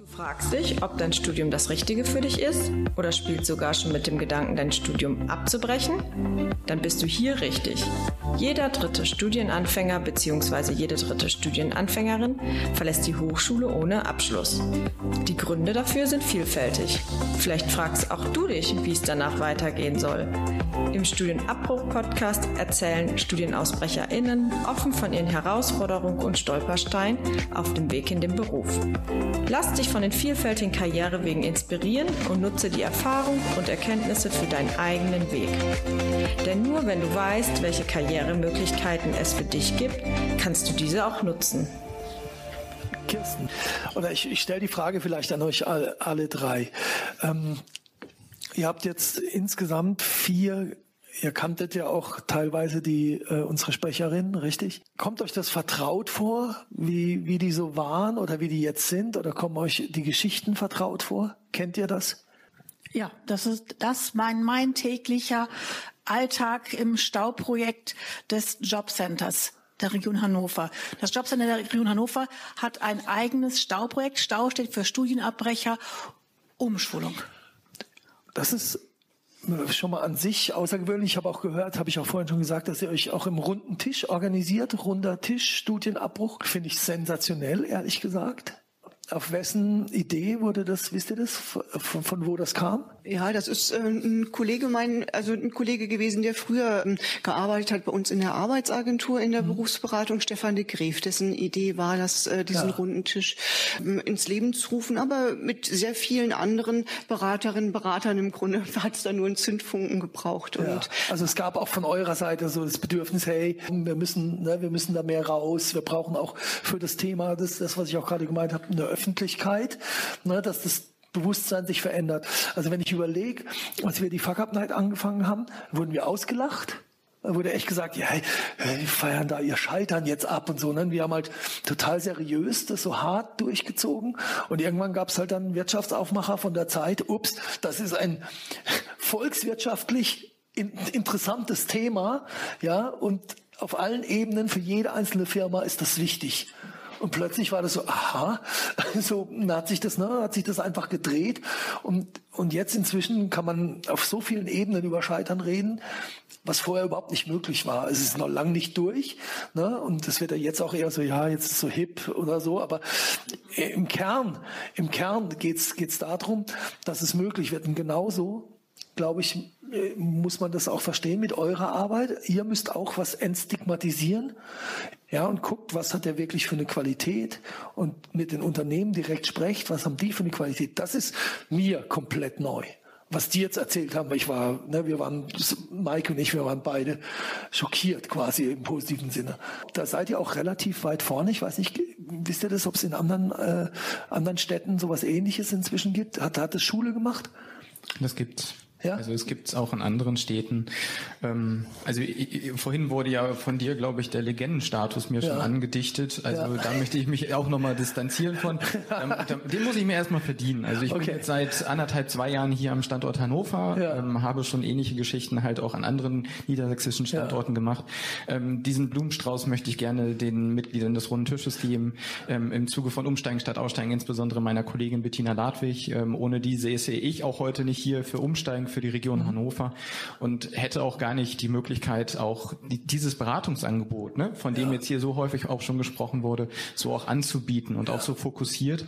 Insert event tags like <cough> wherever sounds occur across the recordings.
Du fragst dich, ob dein Studium das Richtige für dich ist oder spielst sogar schon mit dem Gedanken, dein Studium abzubrechen? Dann bist du hier richtig. Jeder dritte Studienanfänger bzw. jede dritte Studienanfängerin verlässt die Hochschule ohne Abschluss. Die Gründe dafür sind vielfältig. Vielleicht fragst auch du dich, wie es danach weitergehen soll. Im Studienabbruch-Podcast erzählen StudienausbrecherInnen offen von ihren Herausforderungen und Stolpersteinen auf dem Weg in den Beruf. Lass dich von den vielfältigen Karrierewegen inspirieren und nutze die Erfahrung und Erkenntnisse für deinen eigenen Weg. Denn nur wenn du weißt, welche Karrieremöglichkeiten es für dich gibt, kannst du diese auch nutzen. Kirsten, oder ich, ich stelle die Frage vielleicht an euch alle, alle drei. Ähm, ihr habt jetzt insgesamt vier Ihr kanntet ja auch teilweise die äh, unsere Sprecherin, richtig? Kommt euch das vertraut vor, wie wie die so waren oder wie die jetzt sind oder kommen euch die Geschichten vertraut vor? Kennt ihr das? Ja, das ist das mein mein täglicher Alltag im Stauprojekt des Jobcenters der Region Hannover. Das Jobcenter der Region Hannover hat ein eigenes Stauprojekt. Stau steht für Studienabbrecher, Umschulung. Das ist schon mal an sich außergewöhnlich. Ich habe auch gehört, habe ich auch vorhin schon gesagt, dass ihr euch auch im runden Tisch organisiert. Runder Tisch, Studienabbruch. Finde ich sensationell, ehrlich gesagt. Auf wessen Idee wurde das, wisst ihr das, von, von wo das kam? Ja, das ist äh, ein Kollege mein, also ein Kollege gewesen, der früher ähm, gearbeitet hat bei uns in der Arbeitsagentur in der mhm. Berufsberatung, Stefan de Greef, dessen Idee war, das, äh, diesen ja. runden Tisch ähm, ins Leben zu rufen, aber mit sehr vielen anderen Beraterinnen, Beratern im Grunde <laughs> hat es da nur einen Zündfunken gebraucht. Ja. Also es gab auch von eurer Seite so das Bedürfnis, hey, wir müssen, ne, wir müssen da mehr raus, wir brauchen auch für das Thema, das, das was ich auch gerade gemeint habe, eine Öffentlichkeit, ne, dass das Bewusstsein sich verändert. Also wenn ich überlege, als wir die Fuck Up Night angefangen haben, wurden wir ausgelacht. Da wurde echt gesagt, ja, die feiern da ihr Scheitern jetzt ab und so. Ne? Wir haben halt total seriös das so hart durchgezogen. Und irgendwann gab es halt dann einen Wirtschaftsaufmacher von der Zeit. Ups, das ist ein <laughs> volkswirtschaftlich interessantes Thema. Ja, und auf allen Ebenen für jede einzelne Firma ist das wichtig. Und plötzlich war das so, aha, <laughs> so hat sich das, ne, hat sich das einfach gedreht. Und, und jetzt inzwischen kann man auf so vielen Ebenen über Scheitern reden, was vorher überhaupt nicht möglich war. Es ist noch lang nicht durch. Ne? Und das wird ja jetzt auch eher so, ja, jetzt ist es so hip oder so. Aber im Kern, im Kern geht's geht's darum, dass es möglich wird. Und genauso glaube ich, äh, muss man das auch verstehen mit eurer Arbeit. Ihr müsst auch was entstigmatisieren. Ja, und guckt, was hat der wirklich für eine Qualität und mit den Unternehmen direkt sprecht, was haben die für eine Qualität. Das ist mir komplett neu. Was die jetzt erzählt haben, ich war, ne, wir waren, Mike und ich, wir waren beide schockiert quasi im positiven Sinne. Da seid ihr auch relativ weit vorne. Ich weiß nicht, wisst ihr das, ob es in anderen, äh, anderen Städten sowas ähnliches inzwischen gibt? Hat, hat es Schule gemacht? Das gibt's. Ja? Also es gibt es auch in anderen Städten. Ähm, also vorhin wurde ja von dir, glaube ich, der Legendenstatus mir ja. schon angedichtet. Also ja. da möchte ich mich auch nochmal distanzieren von. <laughs> Ähm, den muss ich mir erstmal verdienen. Also ich okay. bin jetzt seit anderthalb, zwei Jahren hier am Standort Hannover, ähm, habe schon ähnliche Geschichten halt auch an anderen niedersächsischen Standorten gemacht. Ähm, diesen Blumenstrauß möchte ich gerne den Mitgliedern des Runden Tisches geben, ähm, im Zuge von Umsteigen statt Aussteigen, insbesondere meiner Kollegin Bettina Ladwig. Ähm, ohne die sehe ich auch heute nicht hier für Umsteigen für die Region mhm. Hannover und hätte auch gar nicht die Möglichkeit, auch dieses Beratungsangebot, ne, von dem ja. jetzt hier so häufig auch schon gesprochen wurde, so auch anzubieten und ja. auch so fokussiert.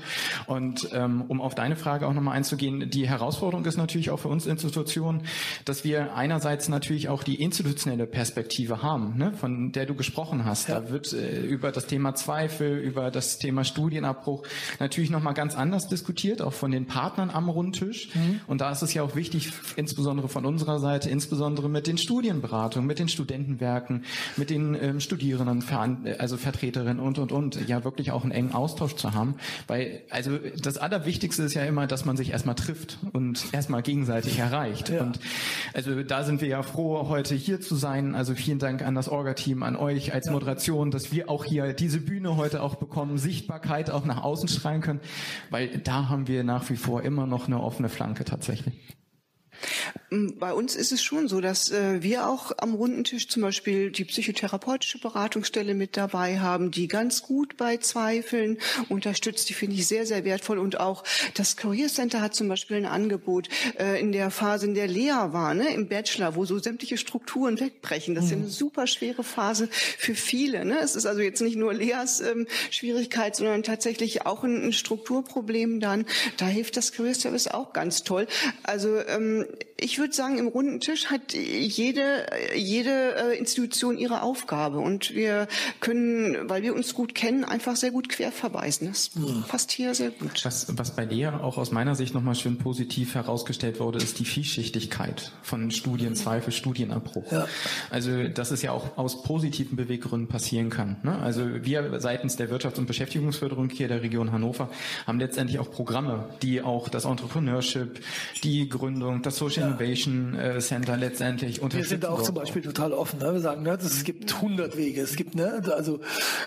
Und ähm, um auf deine Frage auch nochmal einzugehen, die Herausforderung ist natürlich auch für uns Institutionen, dass wir einerseits natürlich auch die institutionelle Perspektive haben, ne, von der du gesprochen hast. Ja. Da wird äh, über das Thema Zweifel, über das Thema Studienabbruch natürlich nochmal ganz anders diskutiert, auch von den Partnern am Rundtisch. Mhm. Und da ist es ja auch wichtig, insbesondere von unserer Seite, insbesondere mit den Studienberatungen, mit den Studentenwerken, mit den ähm, Studierenden, also Vertreterinnen und, und, und, ja wirklich auch einen engen Austausch zu haben. Weil, also das Allerwichtigste ist ja immer, dass man sich erstmal trifft und erstmal gegenseitig erreicht. Ja. Und also da sind wir ja froh, heute hier zu sein. Also vielen Dank an das Orga-Team, an euch als Moderation, dass wir auch hier diese Bühne heute auch bekommen, Sichtbarkeit auch nach außen strahlen können, weil da haben wir nach wie vor immer noch eine offene Flanke tatsächlich. Ähm, bei uns ist es schon so, dass äh, wir auch am runden Tisch zum Beispiel die psychotherapeutische Beratungsstelle mit dabei haben, die ganz gut bei Zweifeln unterstützt. Die finde ich sehr, sehr wertvoll. Und auch das Career Center hat zum Beispiel ein Angebot äh, in der Phase, in der Lea war, ne, im Bachelor, wo so sämtliche Strukturen wegbrechen. Das ist eine mhm. super schwere Phase für viele. Ne? Es ist also jetzt nicht nur Leas ähm, Schwierigkeit, sondern tatsächlich auch ein, ein Strukturproblem dann. Da hilft das Career Service auch ganz toll. Also ähm, ich würde sagen, im runden Tisch hat jede, jede äh, Institution ihre Aufgabe und wir können, weil wir uns gut kennen, einfach sehr gut querverweisen. Das mhm. passt hier sehr gut. Was, was bei Lea auch aus meiner Sicht nochmal schön positiv herausgestellt wurde, ist die Vielschichtigkeit von Studienzweifel, Studienabbruch. Ja. Also, dass es ja auch aus positiven Beweggründen passieren kann. Ne? Also wir seitens der Wirtschafts- und Beschäftigungsförderung hier der Region Hannover haben letztendlich auch Programme, die auch das Entrepreneurship, die Gründung, das Social ja. Innovation äh, Center letztendlich unterstützen. Wir sind auch zum Beispiel total offen. Ne? Wir sagen, ne, es gibt 100 Wege. Es gibt, ne, also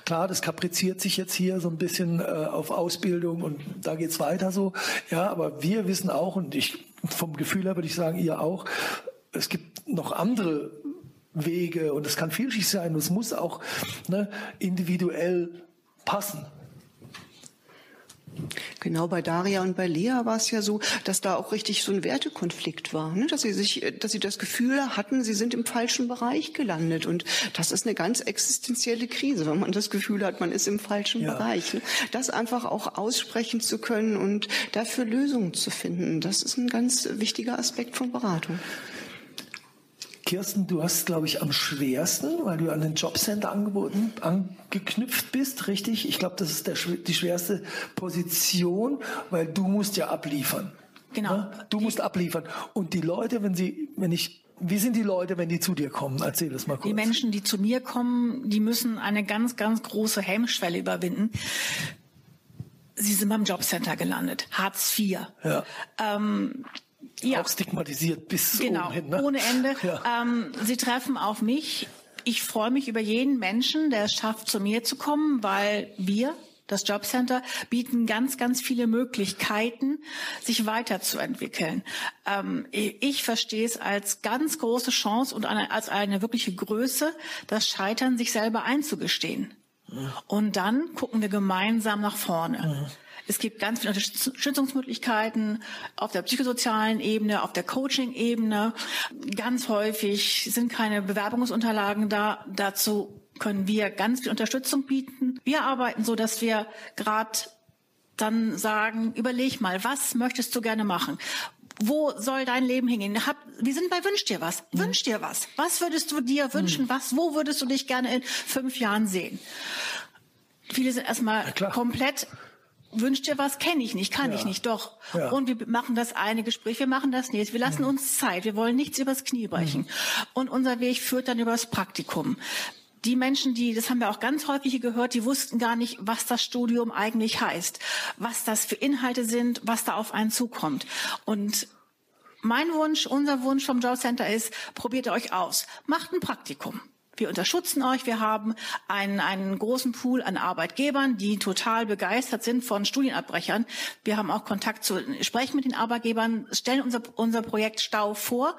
klar, das kapriziert sich jetzt hier so ein bisschen äh, auf Ausbildung und da geht's weiter so. Ja, aber wir wissen auch und ich vom Gefühl her würde ich sagen, ihr auch, es gibt noch andere Wege und es kann vielschichtig sein und es muss auch ne, individuell passen. Genau, bei Daria und bei Lea war es ja so, dass da auch richtig so ein Wertekonflikt war, ne? dass sie sich, dass sie das Gefühl hatten, sie sind im falschen Bereich gelandet und das ist eine ganz existenzielle Krise, wenn man das Gefühl hat, man ist im falschen ja. Bereich. Ne? Das einfach auch aussprechen zu können und dafür Lösungen zu finden, das ist ein ganz wichtiger Aspekt von Beratung. Kirsten, du hast, glaube ich, am schwersten, weil du an den Jobcenter angeboten, angeknüpft bist, richtig? Ich glaube, das ist der, die schwerste Position, weil du musst ja abliefern. Genau. Ne? Du musst abliefern. Und die Leute, wenn sie, wenn ich wie sind die Leute, wenn die zu dir kommen? Erzähl das mal kurz. Die Menschen, die zu mir kommen, die müssen eine ganz, ganz große Hemmschwelle überwinden. Sie sind beim Jobcenter gelandet, Hartz IV. Ja. Ähm, ja. auch stigmatisiert bis genau, hin. Ne? ohne Ende. Ja. Ähm, sie treffen auf mich. Ich freue mich über jeden Menschen, der es schafft, zu mir zu kommen, weil wir, das Jobcenter, bieten ganz, ganz viele Möglichkeiten, sich weiterzuentwickeln. Ähm, ich verstehe es als ganz große Chance und eine, als eine wirkliche Größe, das Scheitern sich selber einzugestehen. Mhm. Und dann gucken wir gemeinsam nach vorne. Mhm. Es gibt ganz viele Unterstützungsmöglichkeiten auf der psychosozialen Ebene, auf der Coaching-Ebene. Ganz häufig sind keine Bewerbungsunterlagen da. Dazu können wir ganz viel Unterstützung bieten. Wir arbeiten so, dass wir gerade dann sagen, überleg mal, was möchtest du gerne machen? Wo soll dein Leben hingehen? Hab, wir sind bei Wünsch dir was. Mhm. Wünsch dir was. Was würdest du dir wünschen? Mhm. Was, wo würdest du dich gerne in fünf Jahren sehen? Viele sind erstmal komplett wünscht dir was, kenne ich nicht, kann ja. ich nicht, doch. Ja. Und wir machen das eine Gespräch, wir machen das nächste. Wir lassen mhm. uns Zeit, wir wollen nichts übers Knie brechen. Mhm. Und unser Weg führt dann übers Praktikum. Die Menschen, die, das haben wir auch ganz häufig gehört, die wussten gar nicht, was das Studium eigentlich heißt, was das für Inhalte sind, was da auf einen zukommt. Und mein Wunsch, unser Wunsch vom Job Center ist, probiert euch aus, macht ein Praktikum. Wir unterstützen euch. Wir haben einen, einen großen Pool an Arbeitgebern, die total begeistert sind von Studienabbrechern. Wir haben auch Kontakt zu, sprechen mit den Arbeitgebern, stellen unser, unser Projekt Stau vor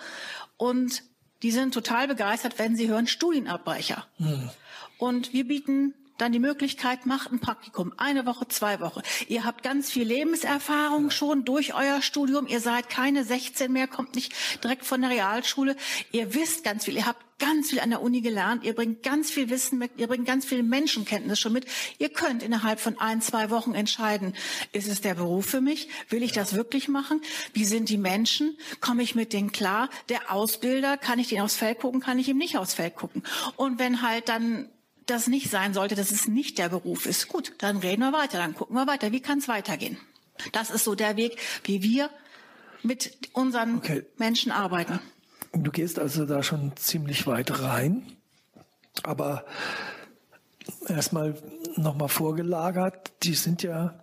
und die sind total begeistert, wenn sie hören Studienabbrecher. Hm. Und wir bieten dann die Möglichkeit, macht ein Praktikum, eine Woche, zwei Wochen. Ihr habt ganz viel Lebenserfahrung schon durch euer Studium. Ihr seid keine 16 mehr, kommt nicht direkt von der Realschule. Ihr wisst ganz viel. Ihr habt ganz viel an der Uni gelernt, ihr bringt ganz viel Wissen mit, ihr bringt ganz viel Menschenkenntnis schon mit. Ihr könnt innerhalb von ein, zwei Wochen entscheiden, ist es der Beruf für mich? Will ich das wirklich machen? Wie sind die Menschen? Komme ich mit denen klar? Der Ausbilder, kann ich den aufs Feld gucken, kann ich ihm nicht aufs Feld gucken? Und wenn halt dann das nicht sein sollte, dass es nicht der Beruf ist, gut, dann reden wir weiter, dann gucken wir weiter, wie kann es weitergehen? Das ist so der Weg, wie wir mit unseren okay. Menschen arbeiten. Du gehst also da schon ziemlich weit rein, aber erstmal nochmal vorgelagert, die sind ja,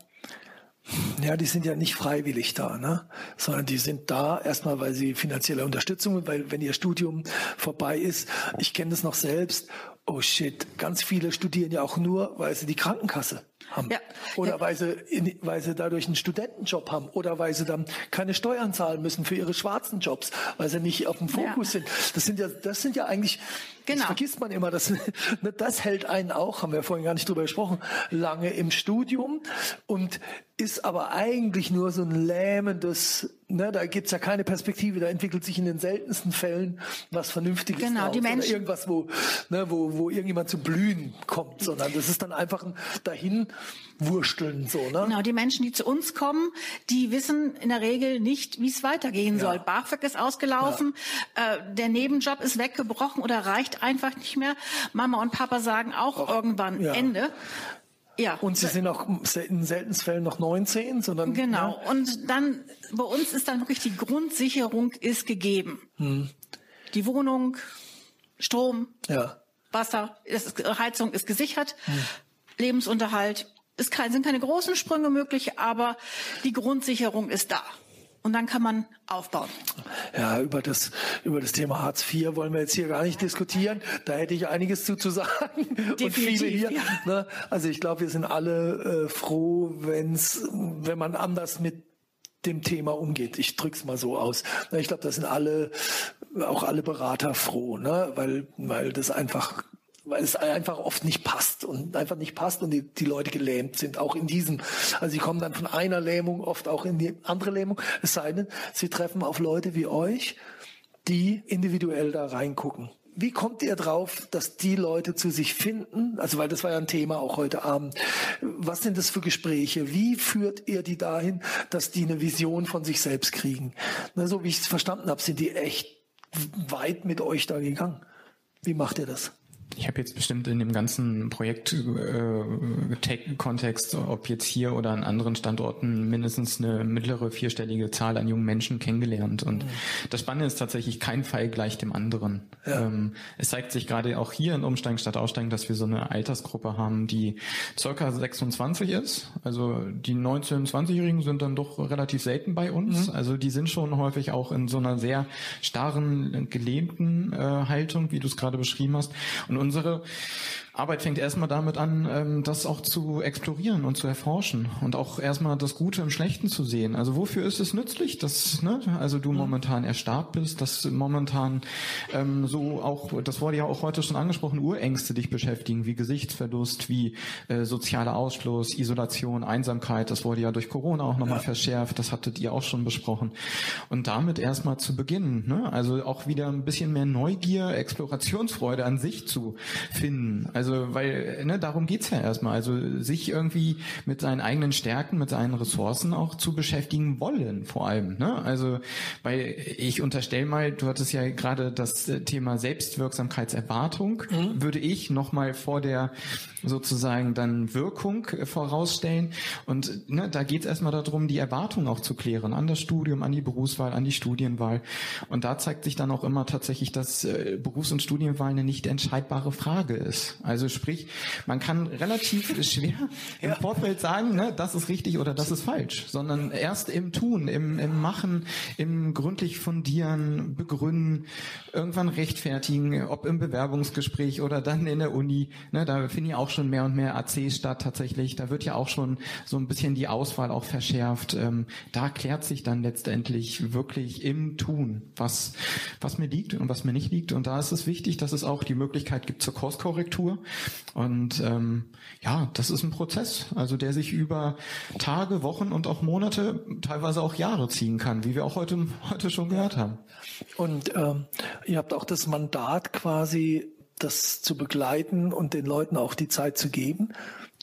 ja, die sind ja nicht freiwillig da, ne? sondern die sind da erstmal, weil sie finanzielle Unterstützung, weil wenn ihr Studium vorbei ist, ich kenne das noch selbst oh shit, ganz viele studieren ja auch nur, weil sie die Krankenkasse haben. Ja. Oder weil sie, in, weil sie dadurch einen Studentenjob haben. Oder weil sie dann keine Steuern zahlen müssen für ihre schwarzen Jobs, weil sie nicht auf dem Fokus ja. sind. Das sind ja, das sind ja eigentlich, genau. das vergisst man immer, das, <laughs> das hält einen auch, haben wir vorhin gar nicht drüber gesprochen, lange im Studium und ist aber eigentlich nur so ein lähmendes, ne, da gibt's ja keine Perspektive, da entwickelt sich in den seltensten Fällen was Vernünftiges genau, draus, die Menschen. Oder irgendwas, wo, ne, wo, wo irgendjemand zu blühen kommt, sondern das ist dann einfach ein dahin wursteln so, ne? Genau, die Menschen, die zu uns kommen, die wissen in der Regel nicht, wie es weitergehen ja. soll. BAföG ist ausgelaufen, ja. äh, der Nebenjob ist weggebrochen oder reicht einfach nicht mehr. Mama und Papa sagen auch, auch irgendwann ja. Ende. Ja. Und sie sind auch in seltenen Fällen noch 19, sondern. Genau. Ja. Und dann, bei uns ist dann wirklich die Grundsicherung ist gegeben. Hm. Die Wohnung, Strom, ja. Wasser, ist, Heizung ist gesichert, hm. Lebensunterhalt. Es sind keine großen Sprünge möglich, aber die Grundsicherung ist da und dann kann man aufbauen. Ja, über das, über das Thema Hartz IV wollen wir jetzt hier gar nicht diskutieren. Da hätte ich einiges zu, zu sagen. Definitiv, und viele hier. Ja. Ne? Also ich glaube, wir sind alle äh, froh, wenn's, wenn man anders mit dem Thema umgeht. Ich drück's mal so aus. Ich glaube, da sind alle, auch alle Berater froh, ne? weil, weil das einfach weil es einfach oft nicht passt und einfach nicht passt und die, die Leute gelähmt sind, auch in diesem. Also sie kommen dann von einer Lähmung oft auch in die andere Lähmung, es sei denn, sie treffen auf Leute wie euch, die individuell da reingucken. Wie kommt ihr drauf, dass die Leute zu sich finden? Also, weil das war ja ein Thema auch heute Abend. Was sind das für Gespräche? Wie führt ihr die dahin, dass die eine Vision von sich selbst kriegen? Na, so wie ich es verstanden habe, sind die echt weit mit euch da gegangen. Wie macht ihr das? Ich habe jetzt bestimmt in dem ganzen Projekt-Kontext, äh, ob jetzt hier oder an anderen Standorten, mindestens eine mittlere vierstellige Zahl an jungen Menschen kennengelernt. Und mhm. das Spannende ist tatsächlich, kein Fall gleich dem anderen. Ja. Ähm, es zeigt sich gerade auch hier in Umsteigen statt Aussteigen, dass wir so eine Altersgruppe haben, die circa 26 ist. Also die 19-, 20-Jährigen sind dann doch relativ selten bei uns. Mhm. Also die sind schon häufig auch in so einer sehr starren, gelähmten äh, Haltung, wie du es gerade beschrieben hast. Und unsere Arbeit fängt erstmal damit an, ähm, das auch zu explorieren und zu erforschen und auch erstmal das Gute im Schlechten zu sehen. Also wofür ist es nützlich, dass ne, also du mhm. momentan erstarrt bist, dass momentan ähm, so auch, das wurde ja auch heute schon angesprochen, Urängste dich beschäftigen, wie Gesichtsverlust, wie äh, sozialer Ausschluss, Isolation, Einsamkeit. Das wurde ja durch Corona auch nochmal ja. verschärft. Das hattet ihr auch schon besprochen. Und damit erstmal zu beginnen, ne? also auch wieder ein bisschen mehr Neugier, Explorationsfreude an sich zu finden. Also also, weil, ne, darum geht's ja erstmal. Also sich irgendwie mit seinen eigenen Stärken, mit seinen Ressourcen auch zu beschäftigen wollen, vor allem. Ne? Also, weil ich unterstelle mal, du hattest ja gerade das Thema Selbstwirksamkeitserwartung, mhm. würde ich nochmal vor der sozusagen dann Wirkung vorausstellen. Und ne, da geht's erstmal darum, die Erwartung auch zu klären an das Studium, an die Berufswahl, an die Studienwahl. Und da zeigt sich dann auch immer tatsächlich, dass äh, Berufs- und Studienwahl eine nicht entscheidbare Frage ist. Also sprich, man kann relativ schwer im ja. Vorfeld sagen, ne, das ist richtig oder das ist falsch, sondern erst im Tun, im, im Machen, im gründlich fundieren, begründen, irgendwann rechtfertigen, ob im Bewerbungsgespräch oder dann in der Uni. Ne, da finde ich auch schon mehr und mehr AC statt tatsächlich. Da wird ja auch schon so ein bisschen die Auswahl auch verschärft. Ähm, da klärt sich dann letztendlich wirklich im Tun, was, was mir liegt und was mir nicht liegt. Und da ist es wichtig, dass es auch die Möglichkeit gibt zur Kurskorrektur. Und ähm, ja, das ist ein Prozess, also der sich über Tage, Wochen und auch Monate, teilweise auch Jahre ziehen kann, wie wir auch heute, heute schon gehört haben. Und ähm, ihr habt auch das Mandat quasi, das zu begleiten und den Leuten auch die Zeit zu geben.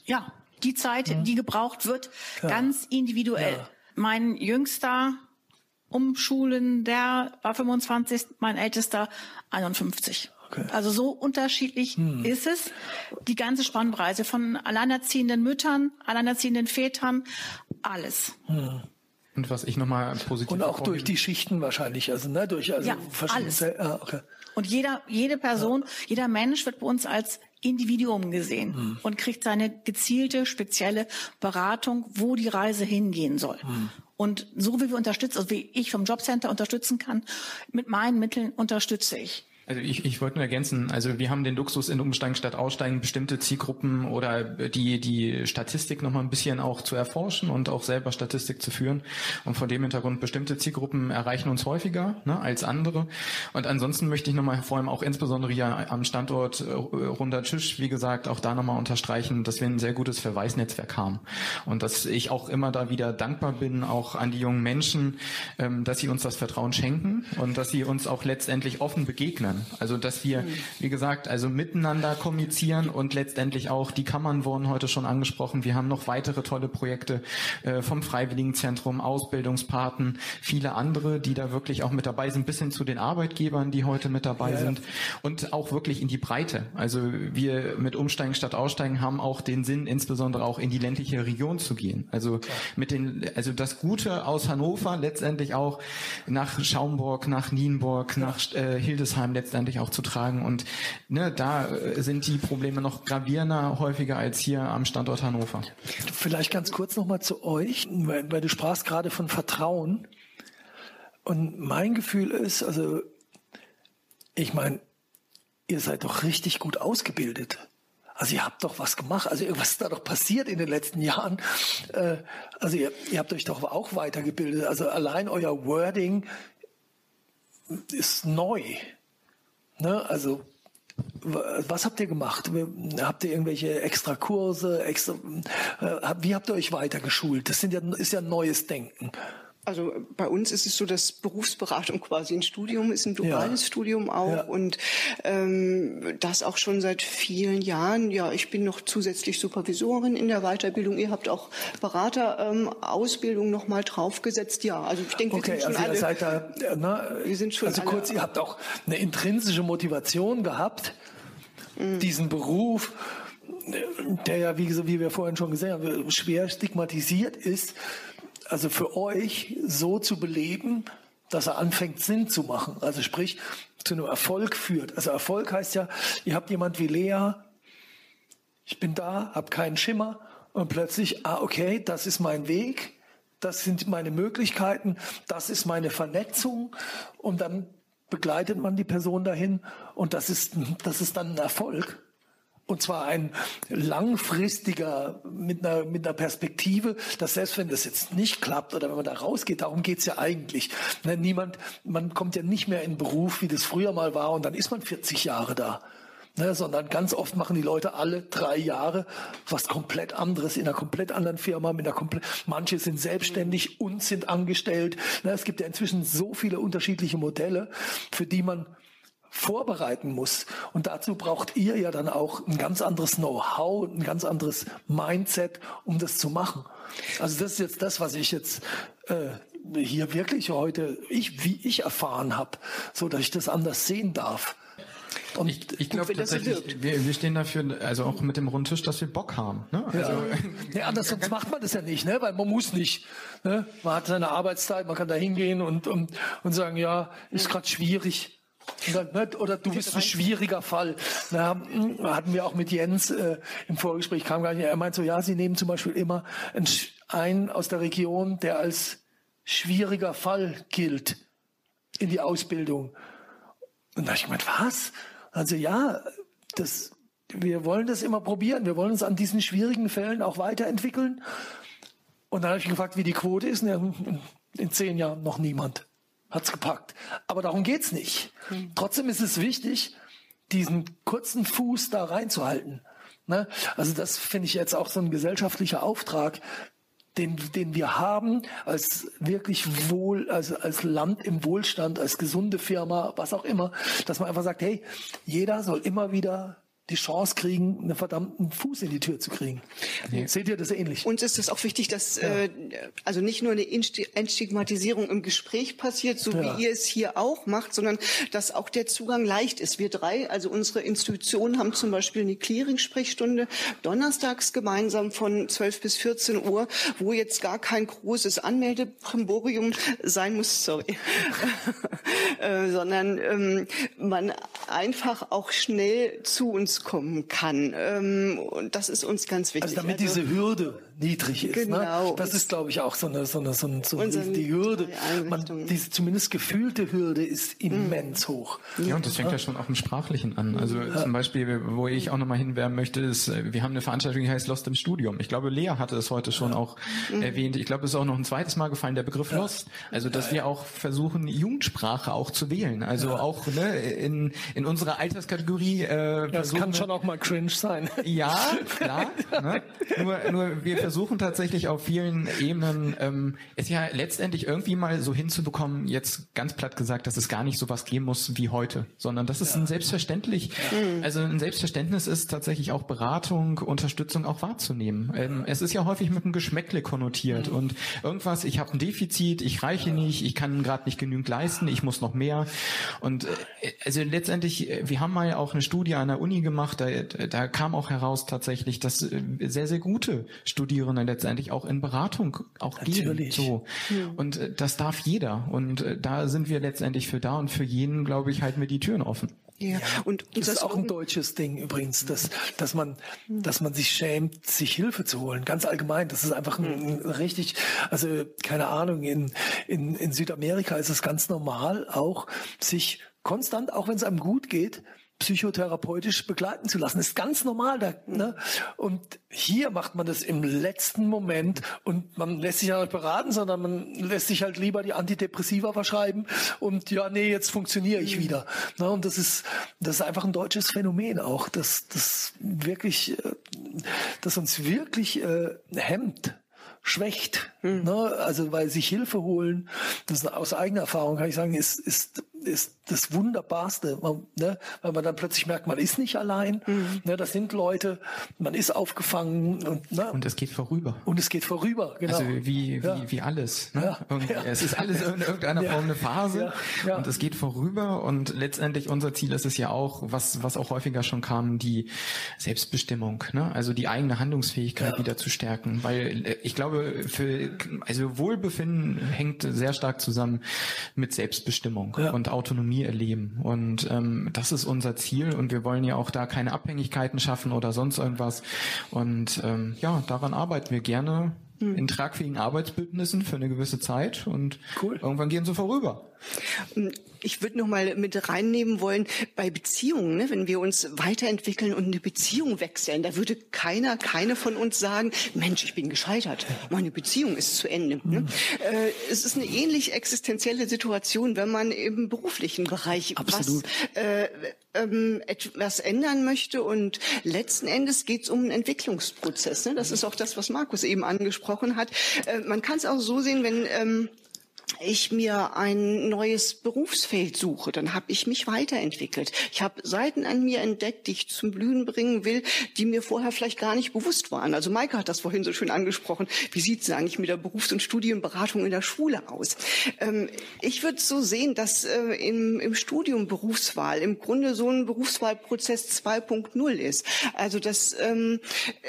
Ja, die Zeit, mhm. die gebraucht wird, ja. ganz individuell. Ja. Mein jüngster Umschulen, der war 25, mein ältester 51. Okay. Also so unterschiedlich hm. ist es. Die ganze Spannbreite von alleinerziehenden Müttern, alleinerziehenden Vätern, alles. Hm. Und was ich nochmal positiv Und auch durch die Schichten wahrscheinlich, also ne, durch also ja, alles. Ah, okay. Und jeder, jede Person, ja. jeder Mensch wird bei uns als Individuum gesehen hm. und kriegt seine gezielte, spezielle Beratung, wo die Reise hingehen soll. Hm. Und so wie wir unterstützen, also wie ich vom Jobcenter unterstützen kann, mit meinen Mitteln unterstütze ich. Also ich, ich wollte nur ergänzen, also wir haben den Luxus in Umsteigen statt Aussteigen bestimmte Zielgruppen oder die, die Statistik nochmal ein bisschen auch zu erforschen und auch selber Statistik zu führen. Und von dem Hintergrund bestimmte Zielgruppen erreichen uns häufiger ne, als andere. Und ansonsten möchte ich nochmal vor allem auch insbesondere hier am Standort äh, runder Tisch, wie gesagt, auch da nochmal unterstreichen, dass wir ein sehr gutes Verweisnetzwerk haben. Und dass ich auch immer da wieder dankbar bin, auch an die jungen Menschen, ähm, dass sie uns das Vertrauen schenken und dass sie uns auch letztendlich offen begegnen. Also dass wir, wie gesagt, also miteinander kommunizieren und letztendlich auch die Kammern wurden heute schon angesprochen. Wir haben noch weitere tolle Projekte äh, vom Freiwilligenzentrum, Ausbildungspaten, viele andere, die da wirklich auch mit dabei sind, bis hin zu den Arbeitgebern, die heute mit dabei ja. sind und auch wirklich in die Breite. Also wir mit Umsteigen statt Aussteigen haben auch den Sinn, insbesondere auch in die ländliche Region zu gehen. Also mit den, also das Gute aus Hannover letztendlich auch nach Schaumburg, nach Nienburg, nach äh, Hildesheim letztendlich letztendlich auch zu tragen. Und ne, da äh, sind die Probleme noch gravierender häufiger als hier am Standort Hannover. Vielleicht ganz kurz nochmal zu euch, weil, weil du sprachst gerade von Vertrauen. Und mein Gefühl ist, also ich meine, ihr seid doch richtig gut ausgebildet. Also ihr habt doch was gemacht, also <laughs> irgendwas ist da doch passiert in den letzten Jahren. Äh, also ihr, ihr habt euch doch auch weitergebildet. Also allein euer Wording ist neu. Ne? Also was habt ihr gemacht? Habt ihr irgendwelche extra Kurse? Extra, äh, wie habt ihr euch weitergeschult? Das sind ja, ist ja neues Denken. Also bei uns ist es so, dass Berufsberatung <laughs> quasi ein Studium ist, ein duales ja. Studium auch ja. und ähm, das auch schon seit vielen Jahren. Ja, ich bin noch zusätzlich Supervisorin in der Weiterbildung. Ihr habt auch Beraterausbildung ähm, noch mal draufgesetzt. Ja, also ich denke, okay, wir sind schon also alle. Seid da, ne, wir sind schon also alle, kurz, ihr habt auch eine intrinsische Motivation gehabt, mhm. diesen Beruf der ja, wie, wie wir vorhin schon gesehen haben, schwer stigmatisiert ist, also für euch so zu beleben, dass er anfängt Sinn zu machen. Also sprich, zu einem Erfolg führt. Also Erfolg heißt ja, ihr habt jemand wie Lea, ich bin da, habe keinen Schimmer und plötzlich, ah okay, das ist mein Weg, das sind meine Möglichkeiten, das ist meine Vernetzung und dann begleitet man die Person dahin und das ist, das ist dann ein Erfolg. Und zwar ein langfristiger, mit einer, mit einer Perspektive, dass selbst wenn das jetzt nicht klappt oder wenn man da rausgeht, darum geht's ja eigentlich. Ne, niemand, man kommt ja nicht mehr in Beruf, wie das früher mal war, und dann ist man 40 Jahre da. Ne, sondern ganz oft machen die Leute alle drei Jahre was komplett anderes in einer komplett anderen Firma, mit einer komplett, manche sind selbstständig und sind angestellt. Ne, es gibt ja inzwischen so viele unterschiedliche Modelle, für die man vorbereiten muss. Und dazu braucht ihr ja dann auch ein ganz anderes Know-how, ein ganz anderes Mindset, um das zu machen. Also das ist jetzt das, was ich jetzt äh, hier wirklich heute, ich, wie ich erfahren habe, so dass ich das anders sehen darf. Und ich, ich glaube tatsächlich, wir, wir stehen dafür, also auch mit dem Rundtisch, dass wir Bock haben. Ne? Also, <laughs> ja. ja, anders sonst macht man das ja nicht, ne? weil man muss nicht. Ne? Man hat seine Arbeitszeit, man kann da hingehen und, und, und sagen, ja, ist gerade schwierig. Oder du bist ein schwieriger Fall. Na, hm, hatten wir auch mit Jens äh, im Vorgespräch, kam gar nicht. Er meint so, ja, sie nehmen zum Beispiel immer einen aus der Region, der als schwieriger Fall gilt in die Ausbildung. Und da habe ich gemeint, was? Also ja, das, wir wollen das immer probieren. Wir wollen uns an diesen schwierigen Fällen auch weiterentwickeln. Und dann habe ich gefragt, wie die Quote ist. In, in zehn Jahren noch niemand hat's gepackt. Aber darum geht's nicht. Mhm. Trotzdem ist es wichtig, diesen kurzen Fuß da reinzuhalten. Ne? Also das finde ich jetzt auch so ein gesellschaftlicher Auftrag, den, den wir haben als wirklich wohl, also als Land im Wohlstand, als gesunde Firma, was auch immer, dass man einfach sagt, hey, jeder soll immer wieder die Chance kriegen, einen verdammten Fuß in die Tür zu kriegen. Ja. Seht ihr das ähnlich? Uns ist es auch wichtig, dass ja. äh, also nicht nur eine Entstigmatisierung im Gespräch passiert, so ja. wie ihr es hier auch macht, sondern dass auch der Zugang leicht ist. Wir drei, also unsere Institutionen haben zum Beispiel eine Clearing-Sprechstunde donnerstags gemeinsam von 12 bis 14 Uhr, wo jetzt gar kein großes Anmeldeprimborium sein muss, sorry, <laughs> äh, sondern ähm, man einfach auch schnell zu uns kommen kann. Ähm, und das ist uns ganz wichtig. Also damit also, diese Hürde niedrig ist. Ne? Genau. Ne? Das ist, glaube ich, auch so eine, so eine, so eine, so eine die Hürde. Man, diese zumindest gefühlte Hürde ist immens mhm. hoch. Ja, und das fängt ja schon auch im Sprachlichen an. Also ja. zum Beispiel, wo ich auch nochmal hinwerben möchte, ist, wir haben eine Veranstaltung, die heißt Lost im Studium. Ich glaube, Lea hatte es heute schon ja. auch mhm. erwähnt. Ich glaube, es ist auch noch ein zweites Mal gefallen, der Begriff ja. Lost. Also, dass wir auch versuchen, Jugendsprache auch zu wählen. Also auch ne, in, in unserer Alterskategorie. Äh, das kann schon auch mal cringe sein. Ja, <laughs> klar. ne? Nur, nur wir versuchen tatsächlich auf vielen Ebenen ähm, es ja letztendlich irgendwie mal so hinzubekommen, jetzt ganz platt gesagt, dass es gar nicht so was geben muss wie heute, sondern dass es ja. ein selbstverständlich, ja. also ein Selbstverständnis ist tatsächlich auch Beratung, Unterstützung auch wahrzunehmen. Ähm, es ist ja häufig mit einem Geschmäckle konnotiert mhm. und irgendwas, ich habe ein Defizit, ich reiche nicht, ich kann gerade nicht genügend leisten, ich muss noch mehr. Und äh, also letztendlich, äh, wir haben mal auch eine Studie an der Uni gemacht, da, da kam auch heraus tatsächlich, dass äh, sehr, sehr gute Studierende letztendlich auch in Beratung auch Natürlich. gehen. So. Mhm. Und das darf jeder. Und da sind wir letztendlich für da und für jeden, glaube ich, halten wir die Türen offen. Ja, und, und das, das ist auch ein deutsches Ding übrigens, dass, dass man, dass man sich schämt, sich Hilfe zu holen. Ganz allgemein. Das ist einfach ein, ein richtig, also keine Ahnung, in, in, in Südamerika ist es ganz normal auch, sich konstant, auch wenn es einem gut geht, psychotherapeutisch begleiten zu lassen. Das ist ganz normal. Da, ne? Und hier macht man das im letzten Moment und man lässt sich ja nicht beraten, sondern man lässt sich halt lieber die Antidepressiva verschreiben und ja, nee, jetzt funktioniere ich wieder. Ne? Und das ist, das ist einfach ein deutsches Phänomen auch, das, das wirklich, äh, das uns wirklich äh, hemmt schwächt. Hm. Ne? Also weil sich Hilfe holen, das aus eigener Erfahrung kann ich sagen, ist, ist ist das Wunderbarste, man, ne, weil man dann plötzlich merkt, man ist nicht allein, mhm. ne, das sind Leute, man ist aufgefangen und ne, und es geht vorüber und es geht vorüber, genau. Also wie wie, ja. wie alles, ne? ja. Ja. es ist alles in irgendeiner <laughs> Form eine Phase und es geht vorüber und letztendlich unser Ziel ist es ja auch, was was auch häufiger schon kam, die Selbstbestimmung, ne? also die eigene Handlungsfähigkeit wieder zu stärken, weil äh, ich glaube für also Wohlbefinden hängt sehr stark zusammen mit Selbstbestimmung und Autonomie erleben. Und ähm, das ist unser Ziel und wir wollen ja auch da keine Abhängigkeiten schaffen oder sonst irgendwas. Und ähm, ja, daran arbeiten wir gerne hm. in tragfähigen Arbeitsbündnissen für eine gewisse Zeit und cool. irgendwann gehen sie vorüber. Ich würde noch mal mit reinnehmen wollen bei Beziehungen, ne? wenn wir uns weiterentwickeln und eine Beziehung wechseln, da würde keiner, keine von uns sagen, Mensch, ich bin gescheitert, meine Beziehung ist zu Ende. Ne? Mhm. Äh, es ist eine ähnlich existenzielle Situation, wenn man im beruflichen Bereich Absolut. was äh, ähm, etwas ändern möchte und letzten Endes geht es um einen Entwicklungsprozess. Ne? Das ist auch das, was Markus eben angesprochen hat. Äh, man kann es auch so sehen, wenn ähm, ich mir ein neues Berufsfeld suche, dann habe ich mich weiterentwickelt. Ich habe Seiten an mir entdeckt, die ich zum Blühen bringen will, die mir vorher vielleicht gar nicht bewusst waren. Also Maike hat das vorhin so schön angesprochen. Wie sieht es eigentlich mit der Berufs- und Studienberatung in der Schule aus? Ähm, ich würde so sehen, dass äh, im, im Studium Berufswahl im Grunde so ein Berufswahlprozess 2.0 ist. Also dass ähm, äh,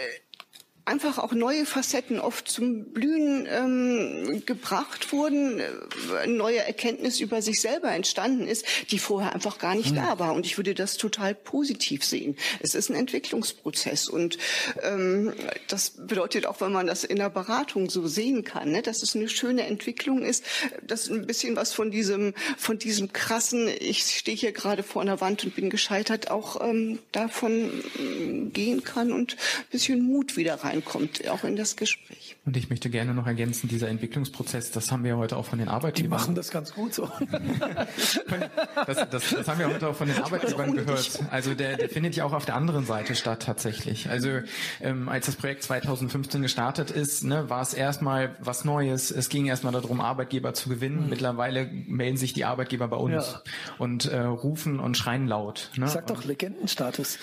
einfach auch neue Facetten oft zum Blühen ähm, gebracht wurden, äh, neue Erkenntnis über sich selber entstanden ist, die vorher einfach gar nicht mhm. da war. Und ich würde das total positiv sehen. Es ist ein Entwicklungsprozess und ähm, das bedeutet auch, wenn man das in der Beratung so sehen kann, ne, dass es eine schöne Entwicklung ist, dass ein bisschen was von diesem von diesem krassen, ich stehe hier gerade vor einer Wand und bin gescheitert, auch ähm, davon ähm, gehen kann und ein bisschen Mut wieder rein reinkommt, auch in das Gespräch. Und ich möchte gerne noch ergänzen, dieser Entwicklungsprozess, das haben wir heute auch von den Arbeitgebern. Die machen das ganz gut so. <laughs> das, das, das haben wir heute auch von den Arbeitgebern gehört. Also der, der findet ja auch auf der anderen Seite statt tatsächlich. Also ähm, als das Projekt 2015 gestartet ist, ne, war es erstmal was Neues. Es ging erstmal darum, Arbeitgeber zu gewinnen. Mhm. Mittlerweile melden sich die Arbeitgeber bei uns ja. und äh, rufen und schreien laut. Ne? Sag doch Legendenstatus.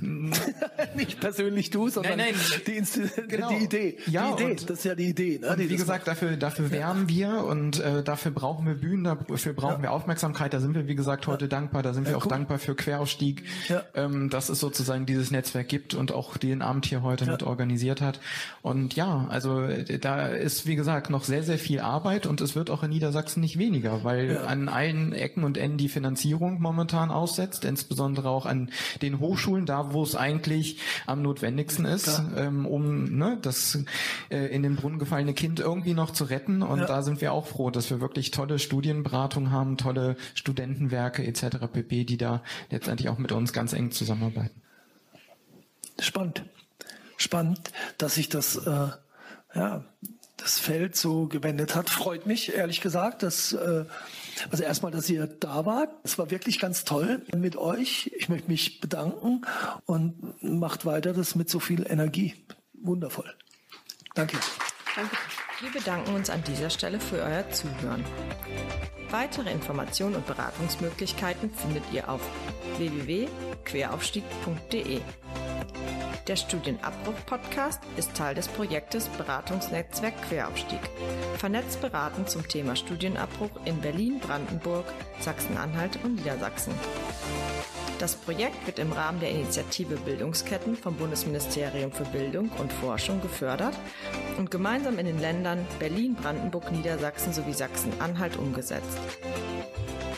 <laughs> Nicht persönlich du, sondern nein, nein, die, genau. die Idee. Ja, die Idee. Das ist ja die Idee. Ne? wie gesagt, dafür, dafür werben wir und äh, dafür brauchen wir Bühnen, dafür brauchen ja. wir Aufmerksamkeit. Da sind wir, wie gesagt, heute ja. dankbar. Da sind wir auch cool. dankbar für Queraufstieg, ähm, dass es sozusagen dieses Netzwerk gibt und auch den Abend hier heute mit organisiert hat. Und ja, also äh, da ist, wie gesagt, noch sehr, sehr viel Arbeit und es wird auch in Niedersachsen nicht weniger, weil an allen Ecken und Enden die Finanzierung momentan aussetzt, insbesondere auch an den Hochschulen, da wo es eigentlich am notwendigsten ist, ähm, um ne, das äh, in den Brunnen gefallene Kind irgendwie noch zu retten. Und ja. da sind wir auch froh, dass wir wirklich tolle Studienberatung haben, tolle Studentenwerke etc. pp, die da letztendlich auch mit uns ganz eng zusammenarbeiten. Spannend. Spannend, dass sich das äh, ja, das Feld so gewendet hat. Freut mich, ehrlich gesagt, dass äh, also erstmal, dass ihr da wart. Es war wirklich ganz toll mit euch. Ich möchte mich bedanken und macht weiter das mit so viel Energie. Wundervoll. Danke. Danke. Wir bedanken uns an dieser Stelle für euer Zuhören. Weitere Informationen und Beratungsmöglichkeiten findet ihr auf www.queraufstieg.de. Der Studienabbruch-Podcast ist Teil des Projektes Beratungsnetzwerk Queraufstieg. Vernetzt beraten zum Thema Studienabbruch in Berlin, Brandenburg, Sachsen-Anhalt und Niedersachsen. Das Projekt wird im Rahmen der Initiative Bildungsketten vom Bundesministerium für Bildung und Forschung gefördert und gemeinsam in den Ländern Berlin, Brandenburg, Niedersachsen sowie Sachsen-Anhalt umgesetzt.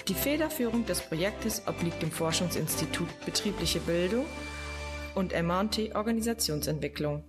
Die Federführung des Projektes obliegt dem Forschungsinstitut Betriebliche Bildung und MT Organisationsentwicklung.